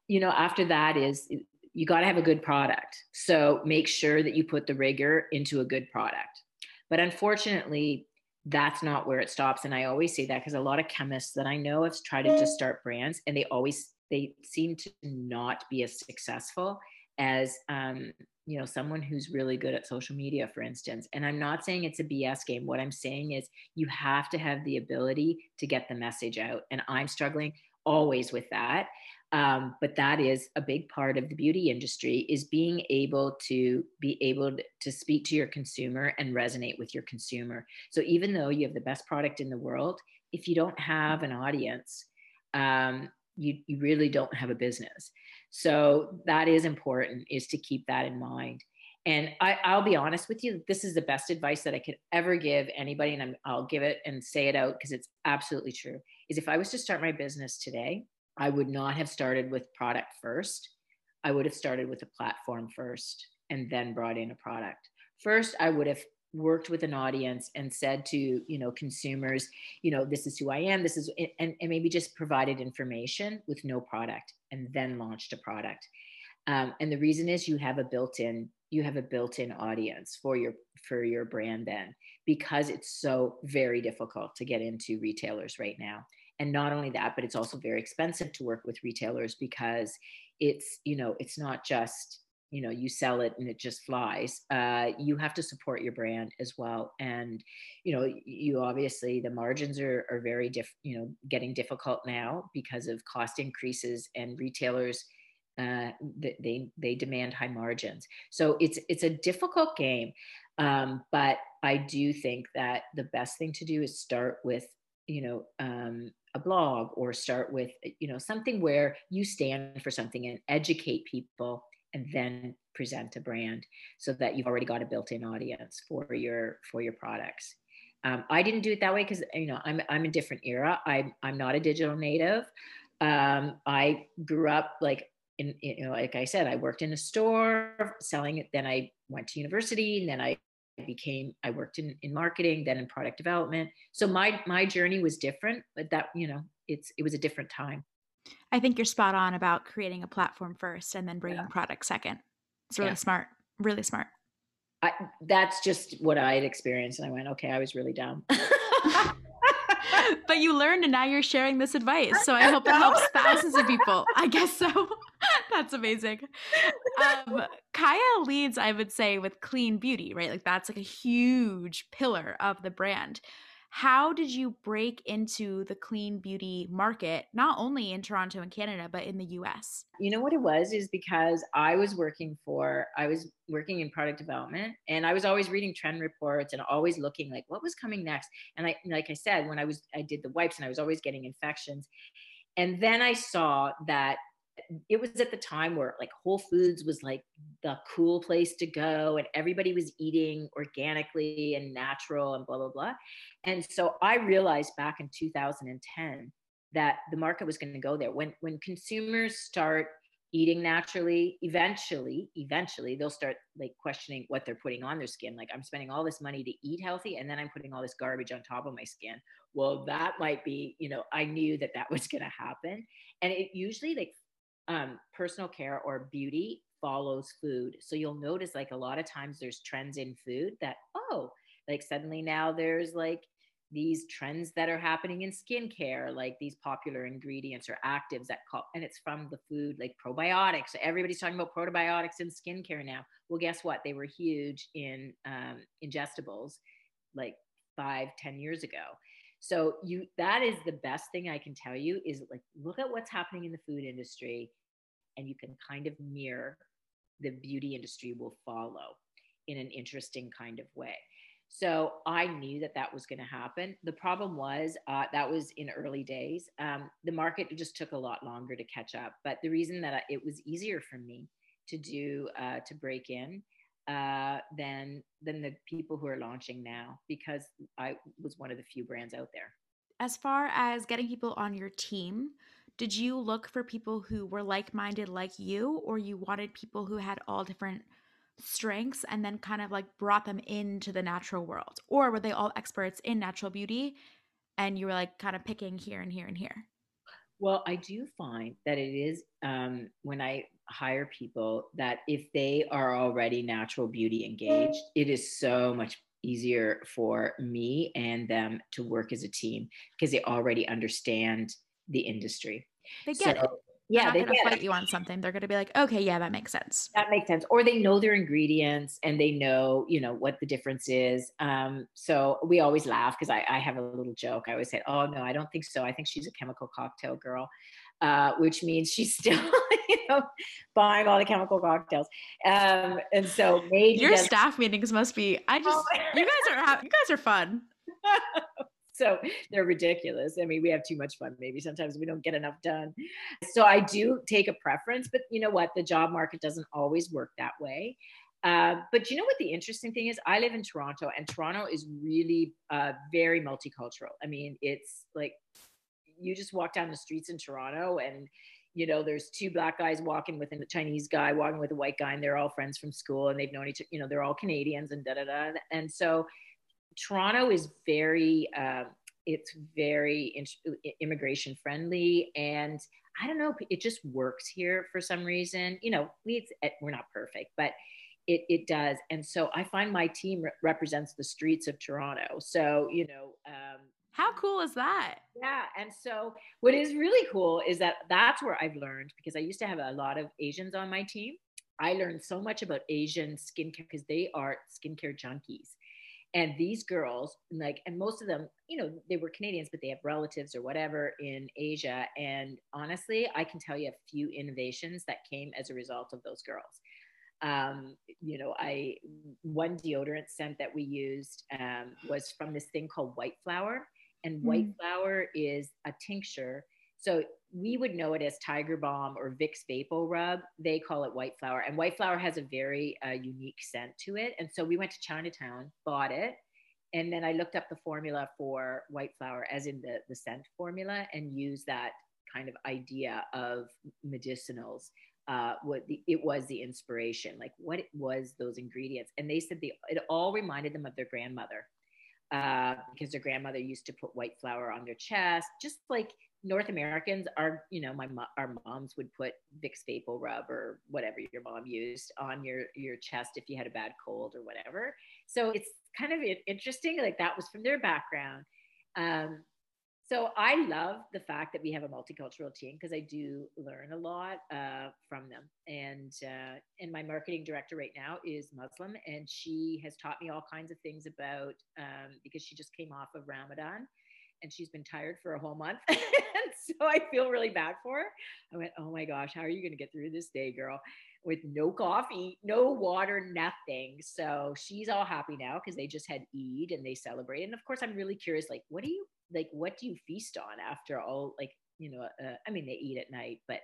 Speaker 2: you know after that is you got to have a good product. So make sure that you put the rigor into a good product. But unfortunately, that's not where it stops. And I always say that because a lot of chemists that I know have tried to just start brands and they always they seem to not be as successful as um, you know someone who's really good at social media for instance and i'm not saying it's a bs game. What i'm saying is you have to have the ability to get the message out and i'm struggling always with that um, but that is a big part of the beauty industry is being able to be able to speak to your consumer and resonate with your consumer. So even though you have the best product in the world if you don't have an audience um, you, you really don't have a business so that is important is to keep that in mind and I, i'll be honest with you this is the best advice that i could ever give anybody and i will give it and say it out because it's absolutely true is if i was to start my business today I would not have started with product first. I would have started with a platform first and then brought in a product. First, I would have worked with an audience and said to you know consumers you know this is who i am. This is and, and maybe just provided information with no product and then launched a product. Um, and the reason is you have a built-in you have a built-in audience for your for your brand then because it's so very difficult to get into retailers right now. And not only that but it's also very expensive to work with retailers because it's you know it's not just you know you sell it and it just flies uh, you have to support your brand as well. And you know you obviously the margins are, are very diff you know getting difficult now because of cost increases and retailers uh, they they demand high margins. So it's it's a difficult game um, but i do think that the best thing to do is start with you know um, a blog or start with you know something where you stand for something and educate people and then present a brand so that you've already got a built-in audience for your for your products. Um, i didn't do it that way because you know i'm i'm a different era. I'm i'm not a digital native. Um, i grew up like in you know like i said i worked in a store selling it then i went to university and then i became i worked in, in marketing then in product development. So my my journey was different but that you know it's it was a different time
Speaker 1: i think you're spot on about creating a platform first and then bringing yeah. product second it's really yeah. smart really smart
Speaker 2: I, that's just what i had experienced and i went okay i was really dumb
Speaker 1: but you learned and now you're sharing this advice so i hope it helps thousands of people i guess so that's amazing. Um, Kaia leads, I would say, with clean beauty, right? Like that's like a huge pillar of the brand. How did you break into the clean beauty market, not only in Toronto and Canada, but in the US?
Speaker 2: You know what it was is because I was working for, I was working in product development and I was always reading trend reports and always looking like what was coming next. And I, like I said, when I was, I did the wipes and I was always getting infections. And then I saw that it was at the time where like Whole Foods was like the cool place to go and everybody was eating organically and natural and blah blah blah. And so I realized back in 2010 that the market was going to go there. When when consumers start eating naturally, eventually, eventually they'll start like questioning what they're putting on their skin. Like I'm spending all this money to eat healthy and then I'm putting all this garbage on top of my skin. Well, that might be, you know, I knew that that was going to happen. And it usually like um, personal care or beauty follows food. So you'll notice like a lot of times there's trends in food that, oh, like suddenly now there's like these trends that are happening in skincare, like these popular ingredients or actives that call, and it's from the food, like probiotics. Everybody's talking about probiotics in skincare now. Well, guess what? They were huge in um, ingestibles like five, ten years ago. So you that is the best thing I can tell you is like look at what's happening in the food industry and you can kind of mirror the beauty industry will follow in an interesting kind of way. So I knew that that was going to happen. The problem was uh, that was in early days. Um, the market just took a lot longer to catch up. But the reason that it was easier for me to do uh, to break in uh, than than the people who are launching now because I was one of the few brands out there.
Speaker 1: As far as getting people on your team, did you look for people who were like-minded like you or you wanted people who had all different strengths and then kind of like brought them into the natural world or were they all experts in natural beauty and you were like kind of picking here and here and here
Speaker 2: well i do find that it is um, when i hire people that if they are already natural beauty engaged, it is so much easier for me and them to work as a team because they already understand the industry.
Speaker 1: They get so, it. Yeah, they're gonna fight it. you on something. They're gonna be like, okay, yeah, that makes sense.
Speaker 2: That makes sense. Or they know their ingredients and they know, you know, what the difference is. Um, so we always laugh because I, I have a little joke. I always say, oh no, I don't think so. I think she's a chemical cocktail girl. Uh, which means she's still, know, buying all the chemical cocktails. Um, and so maybe
Speaker 1: your staff meetings must be. I just, oh. you guys are, you guys are fun.
Speaker 2: so they're ridiculous. I mean, we have too much fun. Maybe sometimes we don't get enough done. So I do take a preference, but you know what? The job market doesn't always work that way. Uh, but you know what the interesting thing is? I live in Toronto, and Toronto is really uh, very multicultural. I mean, it's like you just walk down the streets in Toronto, and you know, there's two black guys walking with a Chinese guy walking with a white guy, and they're all friends from school, and they've known each. You know, they're all Canadians, and da da da. And so Toronto is very, uh, it's very immigration friendly, and I don't know, it just works here for some reason. You know, we eh, we're not perfect, but it it does, and so I find my team re- represents the streets of Toronto. So you know. Um,
Speaker 1: how cool is that?
Speaker 2: Yeah. And so, what is really cool is that that's where I've learned because I used to have a lot of Asians on my team. I learned so much about Asian skincare because they are skincare junkies and these girls like and most of them you know they were canadians but they have relatives or whatever in asia and honestly i can tell you a few innovations that came as a result of those girls um, you know i one deodorant scent that we used um, was from this thing called white flower and white mm. flower is a tincture so we would know it as Tiger Balm or Vicks VapoRub. They call it White Flower, and White Flower has a very uh, unique scent to it. And so we went to Chinatown, bought it, and then I looked up the formula for White Flower, as in the the scent formula, and used that kind of idea of medicinals. Uh, what the, it was the inspiration, like what it was those ingredients, and they said the it all reminded them of their grandmother. Uh, because their grandmother used to put White Flower on their chest, just like North Americans are, you know, my our moms would put Vicks VapoRub or whatever your mom used on your your chest if you had a bad cold or whatever. So it's kind of interesting. Like that was from their background. Um, so I love the fact that we have a multicultural team because I do learn a lot uh, from them. And uh, and my marketing director right now is Muslim, and she has taught me all kinds of things about um, because she just came off of Ramadan and she's been tired for a whole month. and so I feel really bad for her. I went, Oh my gosh, how are you going to get through this day, girl? With no coffee, no water, nothing. So she's all happy now because they just had Eid and they celebrated. And of course, I'm really curious like, what do you like? What do you feast on after all? Like, you know, uh, I mean, they eat at night, but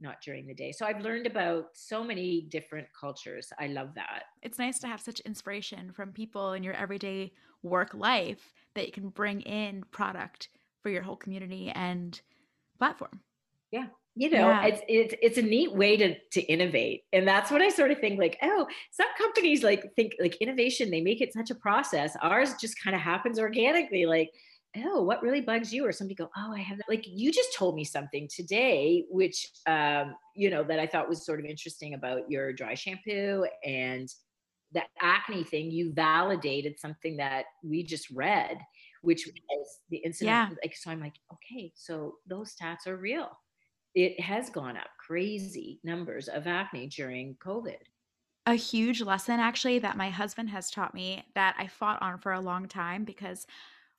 Speaker 2: not during the day. So I've learned about so many different cultures. I love that.
Speaker 1: It's nice to have such inspiration from people in your everyday work life that you can bring in product for your whole community and platform.
Speaker 2: Yeah. You know, yeah. it's it's it's a neat way to to innovate. And that's what I sort of think like, oh, some companies like think like innovation, they make it such a process. Ours just kind of happens organically. Like, oh, what really bugs you? Or somebody go, oh, I have that. Like you just told me something today, which um, you know, that I thought was sort of interesting about your dry shampoo and that acne thing, you validated something that we just read, which was the incident. Yeah. Like, so I'm like, okay, so those stats are real. It has gone up crazy numbers of acne during COVID.
Speaker 1: A huge lesson, actually, that my husband has taught me that I fought on for a long time because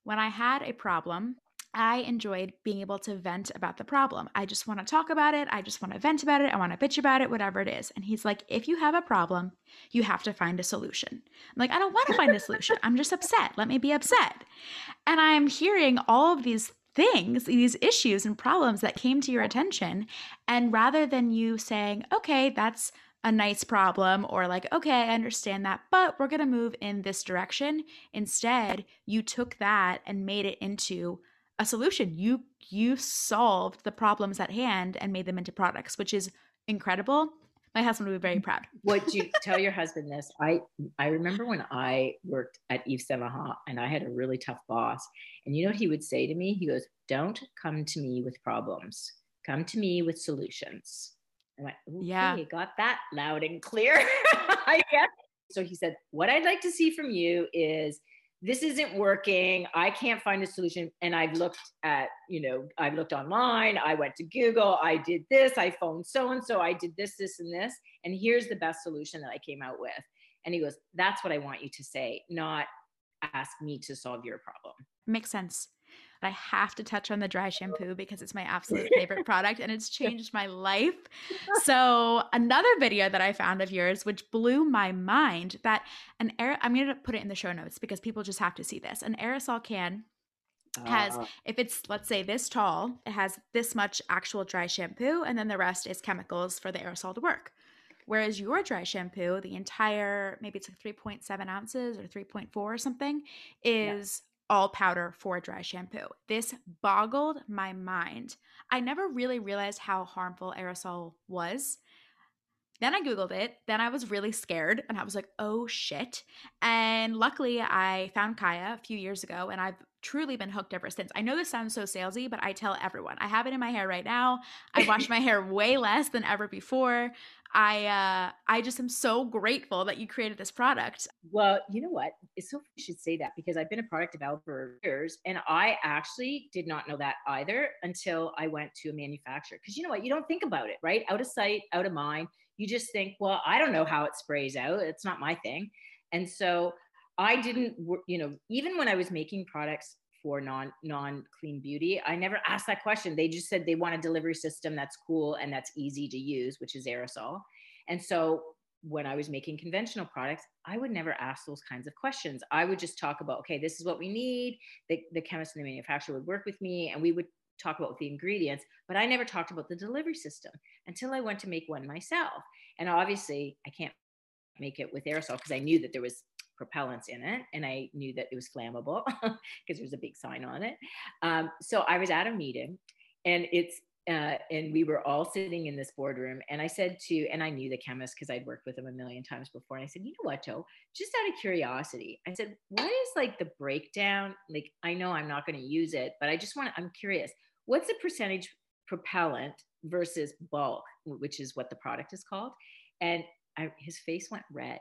Speaker 1: when I had a problem, I enjoyed being able to vent about the problem. I just want to talk about it. I just want to vent about it. I want to bitch about it, whatever it is. And he's like, if you have a problem, you have to find a solution. I'm like, I don't want to find a solution. I'm just upset. Let me be upset. And I'm hearing all of these things, these issues and problems that came to your attention. And rather than you saying, okay, that's a nice problem or like okay i understand that but we're going to move in this direction instead you took that and made it into a solution. You you solved the problems at hand and made them into products, which is incredible. My husband would be very mm-hmm. proud.
Speaker 2: Would you tell your husband this? I I remember when I worked at Yves Saint Laurent and I had a really tough boss. And you know what he would say to me? He goes, Don't come to me with problems. Come to me with solutions. I went, okay, yeah, got that loud and clear. I guess So he said, What I'd like to see from you is this isn't working. I can't find a solution. And I've looked at, you know, I've looked online. I went to Google. I did this. I phoned so and so. I did this, this, and this. And here's the best solution that I came out with. And he goes, That's what I want you to say, not ask me to solve your problem.
Speaker 1: Makes sense. I have to touch on the dry shampoo because it's my absolute favorite product and it's changed my life. So, another video that I found of yours, which blew my mind, that an air, I'm going to put it in the show notes because people just have to see this. An aerosol can has uh, if it's let's say this tall it has this much actual dry shampoo and then the rest is chemicals for the aerosol to work whereas your dry shampoo the entire maybe it's like 3.7 ounces or 3.4 or something is all powder for dry shampoo. This boggled my mind. I never really realized how harmful aerosol was. Then I Googled it. Then I was really scared and I was like, oh shit. And luckily, I found Kaia a few years ago and I've truly been hooked ever since. I know this sounds so salesy, but I tell everyone I have it in my hair right now. I wash my hair way less than ever before. I uh, I just am so grateful that you created this product.
Speaker 2: Well, you know what? It's so you should say that because I've been a product developer for years, and I actually did not know that either until I went to a manufacturer. Because you know what? You don't think about it, right? Out of sight, out of mind. You just think, well, I don't know how it sprays out. It's not my thing. And so I didn't, you know, even when I was making products for non non clean beauty i never asked that question they just said they want a delivery system that's cool and that's easy to use which is aerosol and so when i was making conventional products i would never ask those kinds of questions i would just talk about okay this is what we need the, the chemist and the manufacturer would work with me and we would talk about the ingredients but i never talked about the delivery system until i went to make one myself. And obviously i can't make it with aerosol because i knew that there was propellants in it and i knew that it was flammable because there's a big sign on it. Um, so i was at a meeting and it's uh, and we were all sitting in this boardroom and i said to and i knew the chemist because i'd worked with him a million times before and i said you know what joe? Just out of curiosity i said what is like the breakdown? Like i know i'm not going to use it but i just want to i'm curious what's the percentage propellant versus bulk which is what the product is called and I, his face went red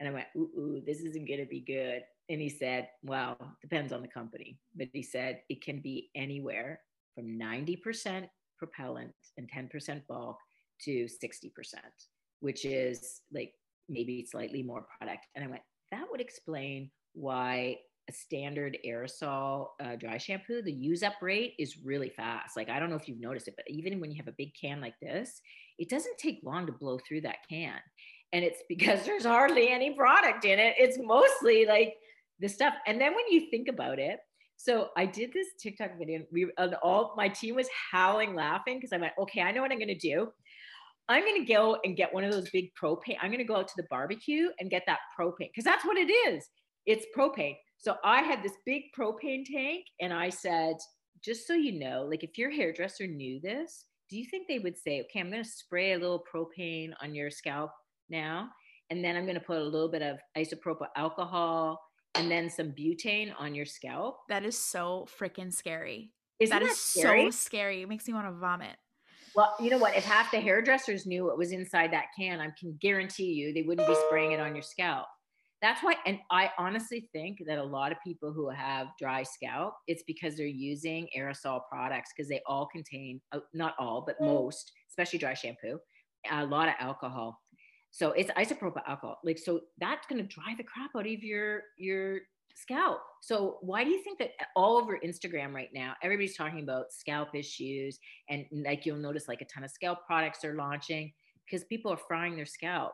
Speaker 2: and I went, ooh, ooh this isn't going to be good. And he said, well, depends on the company. But he said it can be anywhere from 90% propellant and 10% bulk to 60%, which is like maybe slightly more product. And I went, that would explain why a standard aerosol uh, dry shampoo, the use up rate is really fast. Like, I don't know if you've noticed it, but even when you have a big can like this, it doesn't take long to blow through that can and it's because there's hardly any product in it. It's mostly like the stuff. And then when you think about it, so I did this TikTok video. We all my team was howling laughing because I went, okay, I know what I'm gonna do. I'm gonna go and get one of those big propane. I'm gonna go out to the barbecue and get that propane because that's what it is. It's propane. So I had this big propane tank, and I said, just so you know, like if your hairdresser knew this, do you think they would say, okay, I'm gonna spray a little propane on your scalp now. And then I'm going to put a little bit of isopropyl alcohol and then some butane on your scalp.
Speaker 1: That is so freaking scary.
Speaker 2: Isn't
Speaker 1: that,
Speaker 2: that
Speaker 1: is
Speaker 2: scary?
Speaker 1: so scary. It makes me want to vomit.
Speaker 2: Well, you know what? If half the hairdressers knew what was inside that can, I can guarantee you they wouldn't be spraying it on your scalp. That's why, and I honestly think that a lot of people who have dry scalp, it's because they're using aerosol products because they all contain, uh, not all, but most, especially dry shampoo, a lot of alcohol. So it's isopropyl alcohol. Like, so that's going to dry the crap out of your, your scalp. So why do you think that all over Instagram right now, everybody's talking about scalp issues and like you'll notice like a ton of scalp products are launching because people are frying their scalp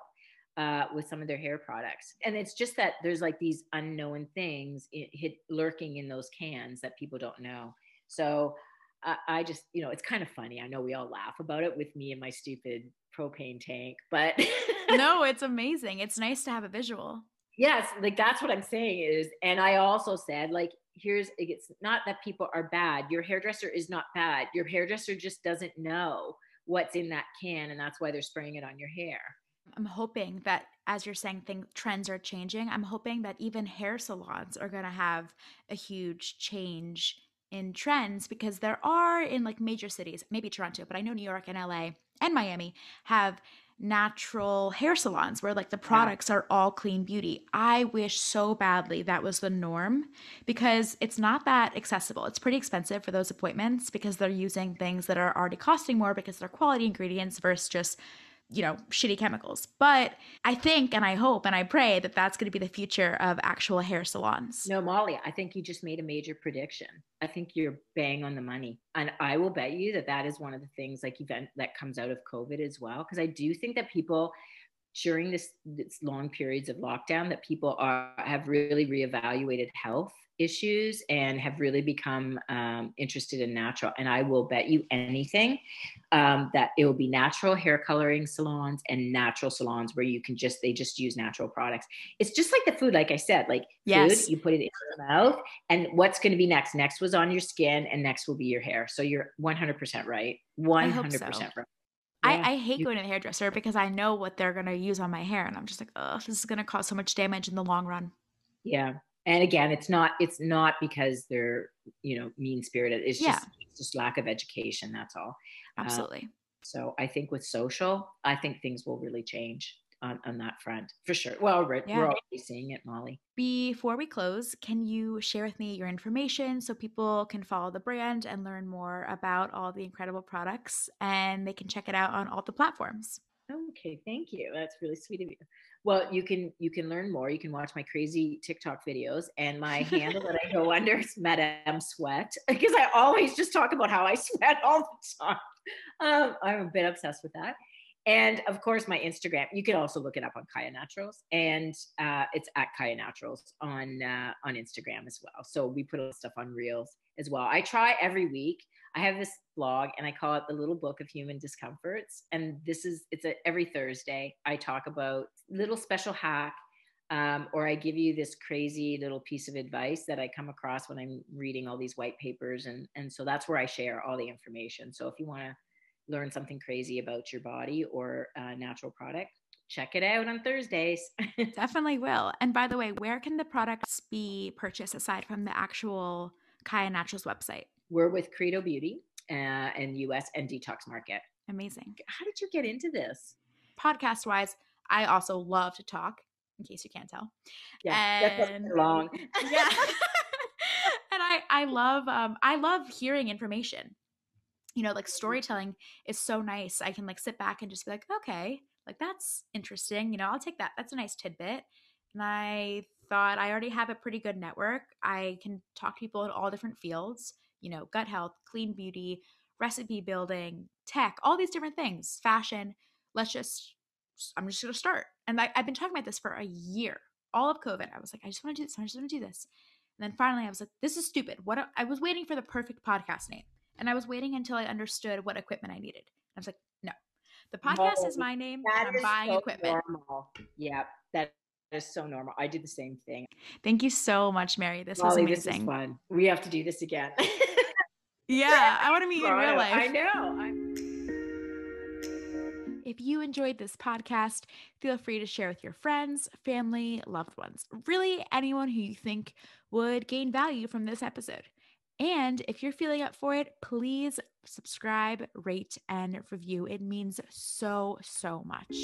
Speaker 2: uh, with some of their hair products. And it's just that there's like these unknown things it, hit, lurking in those cans that people don't know. So I, I just, you know, it's kind of funny. I know we all laugh about it with me and my stupid propane tank, but
Speaker 1: no, it's amazing. It's nice to have a visual.
Speaker 2: Yes, like that's what I'm saying is, and I also said like, here's it's not that people are bad. Your hairdresser is not bad. Your hairdresser just doesn't know what's in that can, and that's why they're spraying it on your hair.
Speaker 1: I'm hoping that as you're saying things trends are changing, I'm hoping that even hair salons are going to have a huge change in trends because there are in like major cities, maybe Toronto, but I know New York and LA and Miami have natural hair salons where like the products yeah. are all clean beauty. I wish so badly that was the norm because it's not that accessible. It's pretty expensive for those appointments because they're using things that are already costing more because they're quality ingredients versus just you know, shitty chemicals. But I think and I hope and I pray that that's going to be the future of actual hair salons.
Speaker 2: No, Molly, I think you just made a major prediction. I think you're bang on the money. And I will bet you that that is one of the things like event that comes out of COVID as well. Cause I do think that people during this, this long periods of lockdown that people are have really reevaluated health issues and have really become um, interested in natural. And I will bet you anything um, that it will be natural hair coloring salons and natural salons where you can just they just use natural products. It's just like the food, like I said, like yes. food, you put it in your mouth, and what's going to be next? Next was on your skin, and next will be your hair. So you're 100% right. 100% so. right.
Speaker 1: Yeah. I, I, hate going to the hairdresser because I know what they're going to use on my hair. And I'm just like, oh, this is going to cause so much damage in the long run.
Speaker 2: Yeah and again it's not it's not because they're you know mean spirited it's yeah. just it's just lack of education that's all
Speaker 1: uh, absolutely
Speaker 2: so i think with social i think things will really change on, on that front for sure well we're, yeah. we're already seeing it molly
Speaker 1: before we close can you share with me your information so people can follow the brand and learn more about all the incredible products and they can check it out on all the platforms
Speaker 2: okay thank you that's really sweet of you well, you can you can learn more. You can watch my crazy TikTok videos, and my handle that I go under is Madame Sweat because I always just talk about how I sweat all the time. Um, I'm a bit obsessed with that. And of course, my Instagram. You can also look it up on Kaia Naturals, and uh, it's at Kaia Naturals on uh, on Instagram as well. So we put stuff on Reels as well. I try every week I have this blog and I call it the little book of human discomforts. And this is, it's a, every Thursday I talk about little special hack um, or I give you this crazy little piece of advice that I come across when I'm reading all these white papers. And, and so that's where I share all the information. So if you want to learn something crazy about your body or a natural product, check it out on Thursdays.
Speaker 1: Definitely will. And by the way, where can the products be purchased aside from the actual Kaia Naturals website?
Speaker 2: We're with Credo Beauty uh, in US and Detox Market.
Speaker 1: Amazing.
Speaker 2: How did you get into this?
Speaker 1: Podcast wise, I also love to talk, in case you can't tell.
Speaker 2: Yeah, and, that's long.
Speaker 1: yeah. and I, I love, um, I love hearing information. You know, like mm. storytelling is so nice. I can like sit back and just be like, okay, like that's interesting. You know, I'll take that. That's a nice tidbit. And I thought I already have a pretty good network. I can talk to people in all different fields you know, gut health, clean beauty, recipe building, tech, all these different things, fashion. Let's just, I'm just going to start. And I, have been talking about this for a year, all of COVID. I was like, I just want to do this. I just want to do this. And then finally, I was like, this is stupid. What? I was waiting for the perfect podcast name. And I was waiting until I understood what equipment I needed. I was like, no, the podcast is my name. I'm buying so equipment.
Speaker 2: Normal. Yeah, that is so normal. I did the same thing.
Speaker 1: Thank you so much, Mary. This Molly, was amazing.
Speaker 2: This fun. We have to do this again.
Speaker 1: yeah, I want to meet you in real life.
Speaker 2: I know. I'm-
Speaker 1: if you enjoyed this podcast, feel free to share with your friends, family, loved ones, really anyone who you think would gain value from this episode. And if you're feeling up for it, please subscribe, rate, and review. It means so, so much.